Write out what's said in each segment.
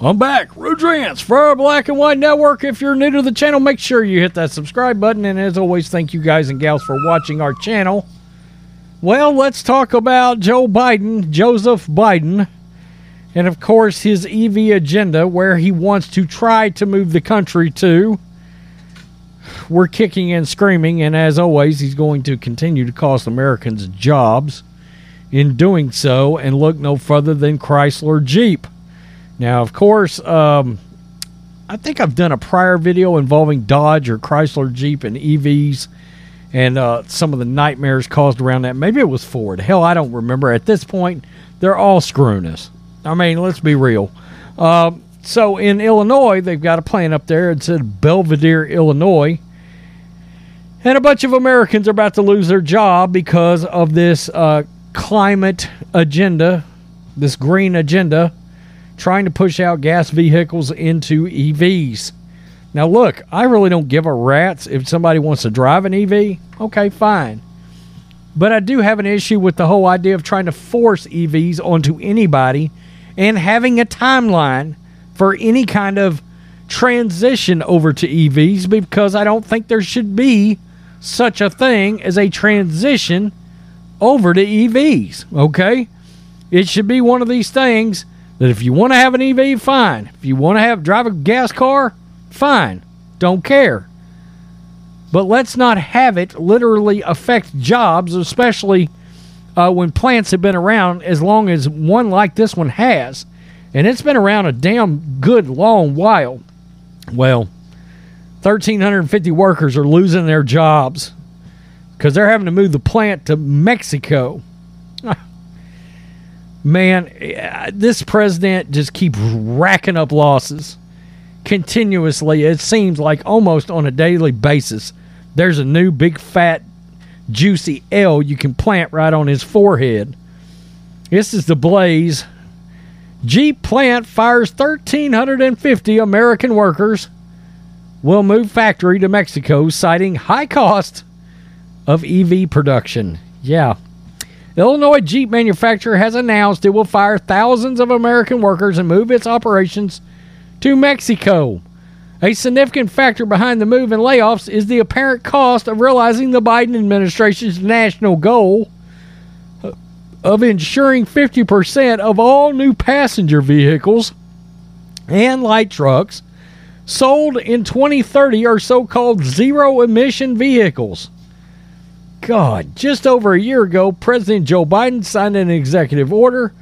I'm back. Rudrance for Black and White Network. If you're new to the channel, make sure you hit that subscribe button. And as always, thank you guys and gals for watching our channel. Well, let's talk about Joe Biden, Joseph Biden, and of course his EV agenda, where he wants to try to move the country to. We're kicking and screaming, and as always, he's going to continue to cost Americans jobs in doing so, and look no further than Chrysler Jeep. Now, of course, um, I think I've done a prior video involving Dodge or Chrysler Jeep and EVs and uh, some of the nightmares caused around that. Maybe it was Ford. Hell, I don't remember. At this point, they're all screwing us. I mean, let's be real. Um, so in Illinois, they've got a plant up there. It's in Belvidere, Illinois. And a bunch of Americans are about to lose their job because of this uh, climate agenda, this green agenda trying to push out gas vehicles into EVs. Now, look, I really don't give a rat's if somebody wants to drive an EV. Okay, fine. But I do have an issue with the whole idea of trying to force EVs onto anybody and having a timeline for any kind of transition over to EVs because I don't think there should be such a thing as a transition over to EVs. Okay? It should be one of these things that if you want to have an EV, fine. If you want to have drive a gas car, fine. Don't care. But let's not have it literally affect jobs, especially uh, when plants have been around as long as one like this one has. And it's been around a damn good long while. Well, 1,350 workers are losing their jobs because they're having to move the plant to Mexico man, eh, this president just keeps racking up losses continuously. It seems like almost on a daily basis, there's a new big fat juicy L you can plant right on his forehead. This is the blaze. Jeep plant fires 1,350 American workers. Will move factory to Mexico, citing high cost of EV production. Yeah, Illinois Jeep manufacturer has announced it will fire thousands of American workers and move its operations to Mexico. A significant factor behind the move and layoffs is the apparent cost of realizing the Biden administration's national goal of ensuring 50% of all new passenger vehicles and light trucks sold in 2030 are so called zero emission vehicles. God, just over a year ago, President Joe Biden signed an executive order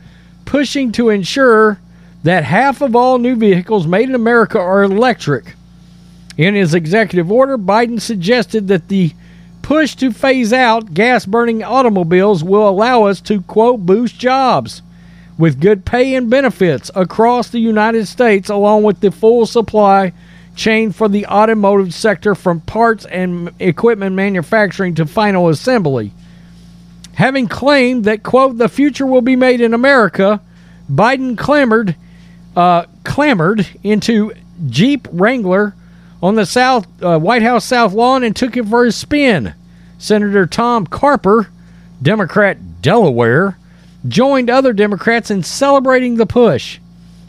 pushing to ensure that half of all new vehicles made in America are electric. In his executive order, Biden suggested that the push to phase out gas burning automobiles will allow us to, quote, boost jobs with good pay and benefits across the United States, along with the full supply chain for the automotive sector from parts and equipment manufacturing to final assembly. Having claimed that, quote, the future will be made in America, Biden clamored, uh, clamored into Jeep Wrangler on the South uh, White House South Lawn and took it for a spin. Senator Tom Carper, Democrat Delaware, joined other Democrats in celebrating the push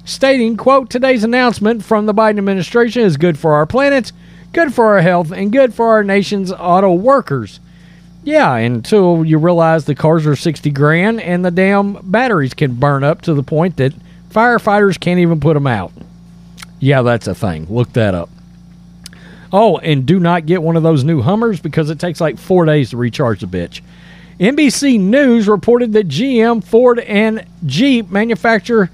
stating, quote, today's announcement from the Biden administration is good for our planet, good for our health, and good for our nation's auto workers. Yeah, until you realize the cars are 60 grand and the damn batteries can burn up to the point that firefighters can't even put them out. Yeah, that's a thing. Look that up. Oh, and do not get one of those new Hummers because it takes like four days to recharge the bitch. NBC News reported that GM, Ford, and Jeep manufacturer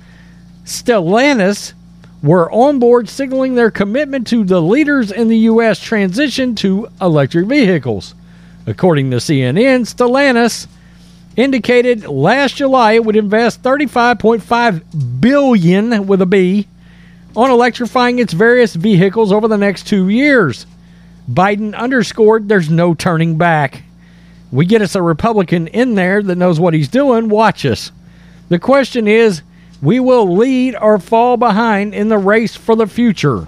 Stellantis were on board signaling their commitment to the leaders in the U.S. transition to electric vehicles. According to CNN, Stellantis indicated last July it would invest 35.5 billion with a B on electrifying its various vehicles over the next 2 years. Biden underscored there's no turning back. We get us a Republican in there that knows what he's doing, watch us. The question is, we will lead or fall behind in the race for the future.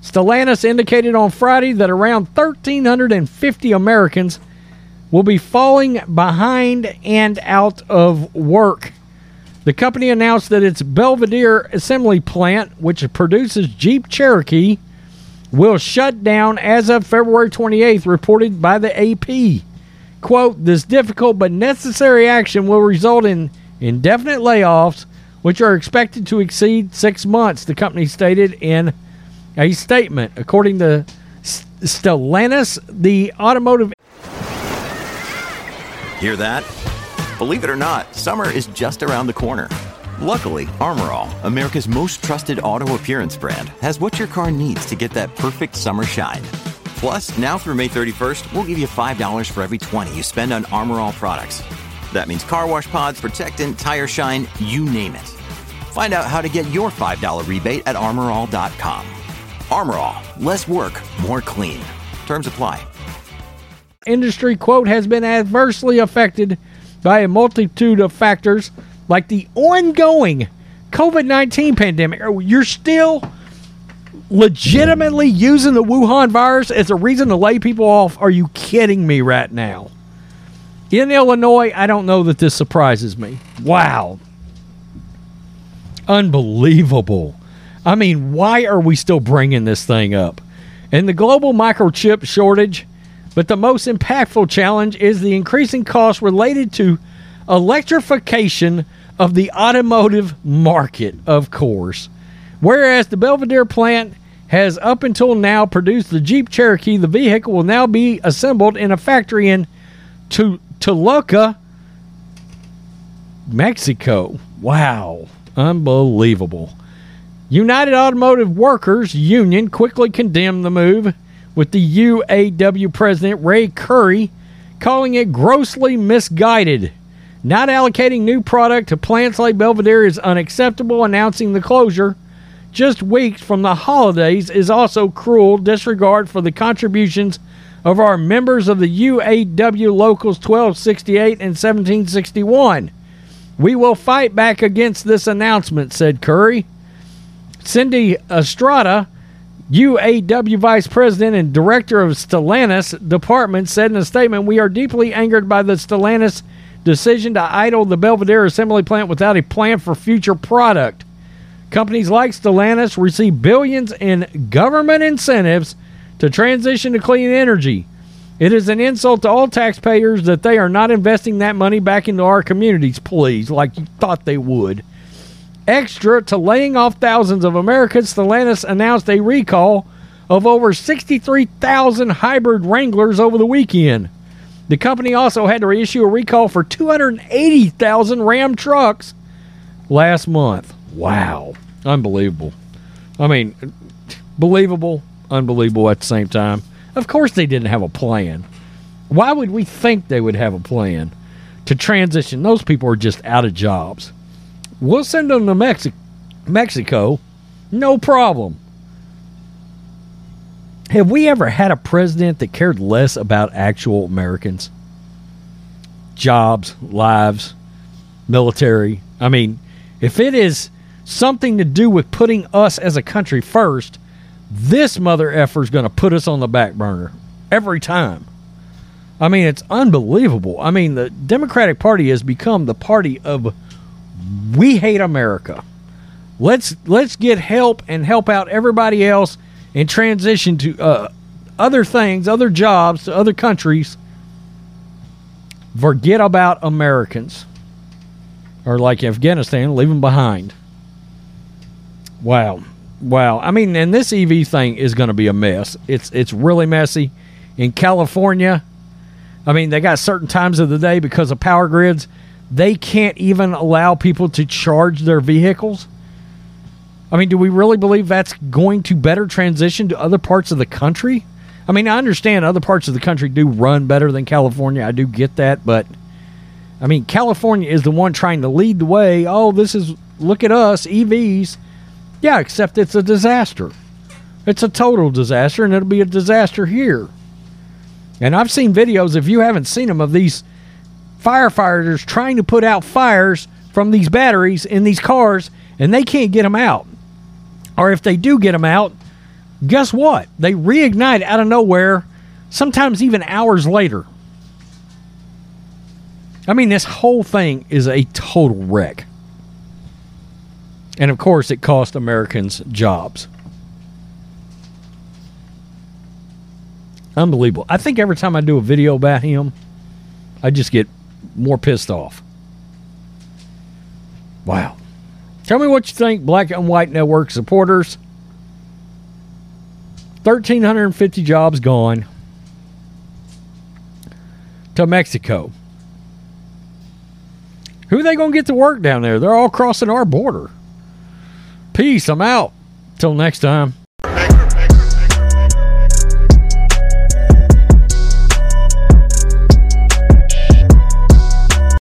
Stellantis indicated on Friday that around 1,350 Americans will be falling behind and out of work. The company announced that its Belvidere assembly plant, which produces Jeep Cherokee, will shut down as of February 28th, reported by the AP. Quote, this difficult but necessary action will result in indefinite layoffs, which are expected to exceed six months, the company stated in a statement. According to Stellantis, the automotive. Hear that? Believe it or not, summer is just around the corner. Luckily, Armor All, America's most trusted auto appearance brand, has what your car needs to get that perfect summer shine. Plus, now through May 31st, we'll give you $5 for every 20 you spend on Armor All products. That means car wash pods, protectant, tire shine, you name it. Find out how to get your $5 rebate at armorall.com. Armor All, less work, more clean. Terms apply. Industry quote has been adversely affected by a multitude of factors like the ongoing COVID 19 pandemic. You're still legitimately using the Wuhan virus as a reason to lay people off. Are you kidding me right now? In Illinois, I don't know that this surprises me. Wow. Unbelievable. I mean, why are we still bringing this thing up? And the global microchip shortage, but the most impactful challenge is the increasing cost related to electrification of the automotive market, of course. Whereas the Belvidere plant has up until now produced the Jeep Cherokee, the vehicle will now be assembled in a factory in Toluca, Mexico. Wow, unbelievable. United Automotive Workers Union quickly condemned the move, with the UAW president Ray Curry calling it grossly misguided. Not allocating new product to plants like Belvidere is unacceptable, announcing the closure just weeks from the holidays is also cruel disregard for the contributions of our members of the UAW Locals 1268 and 1761. We will fight back against this announcement, said Curry. Cindy Estrada, UAW Vice President and Director of Stellantis Department, said in a statement We are deeply angered by the Stellantis decision to idle the Belvidere assembly plant without a plan for future product. Companies like Stellantis receive billions in government incentives to transition to clean energy. It is an insult to all taxpayers that they are not investing that money back into our communities, please, like you thought they would. Extra to laying off thousands of Americans, Stellantis announced a recall of over 63,000 hybrid Wranglers over the weekend. The company also had to reissue a recall for 280,000 Ram trucks last month. Wow. Unbelievable. I mean, believable, unbelievable at the same time. Of course, they didn't have a plan. Why would we think they would have a plan to transition? Those people are just out of jobs. We'll send them to Mexi- Mexico, no problem. Have we ever had a president that cared less about actual Americans? Jobs, lives, military. I mean, if it is something to do with putting us as a country first, this mother effer is going to put us on the back burner every time. I mean, it's unbelievable. I mean, the Democratic Party has become the party of we hate America. Let's let's get help and help out everybody else and transition to uh, other things, other jobs, to other countries. Forget about Americans, or like Afghanistan, leave them behind. Wow, wow. I mean, and this EV thing is going to be a mess. It's it's really messy. In California, I mean, they got certain times of the day because of power grids. They can't even allow people to charge their vehicles. I mean, do we really believe that's going to better transition to other parts of the country? I mean, I understand other parts of the country do run better than California. I do get that, but I mean, California is the one trying to lead the way. Oh, this is look at us, EVs. Yeah, except it's a disaster. It's a total disaster, and it'll be a disaster here. And I've seen videos, if you haven't seen them, of these firefighters trying to put out fires from these batteries in these cars, and they can't get them out. Or if they do get them out, guess what? They reignite out of nowhere, sometimes even hours later. I mean, this whole thing is a total wreck. And of course, it cost Americans jobs. Unbelievable. I think every time I do a video about him, I just get more pissed off. Wow. Tell me what you think, Black and White Network supporters. 1,350 jobs gone to Mexico. Who are they going to get to work down there? They're all crossing our border. Peace. I'm out. Till next time.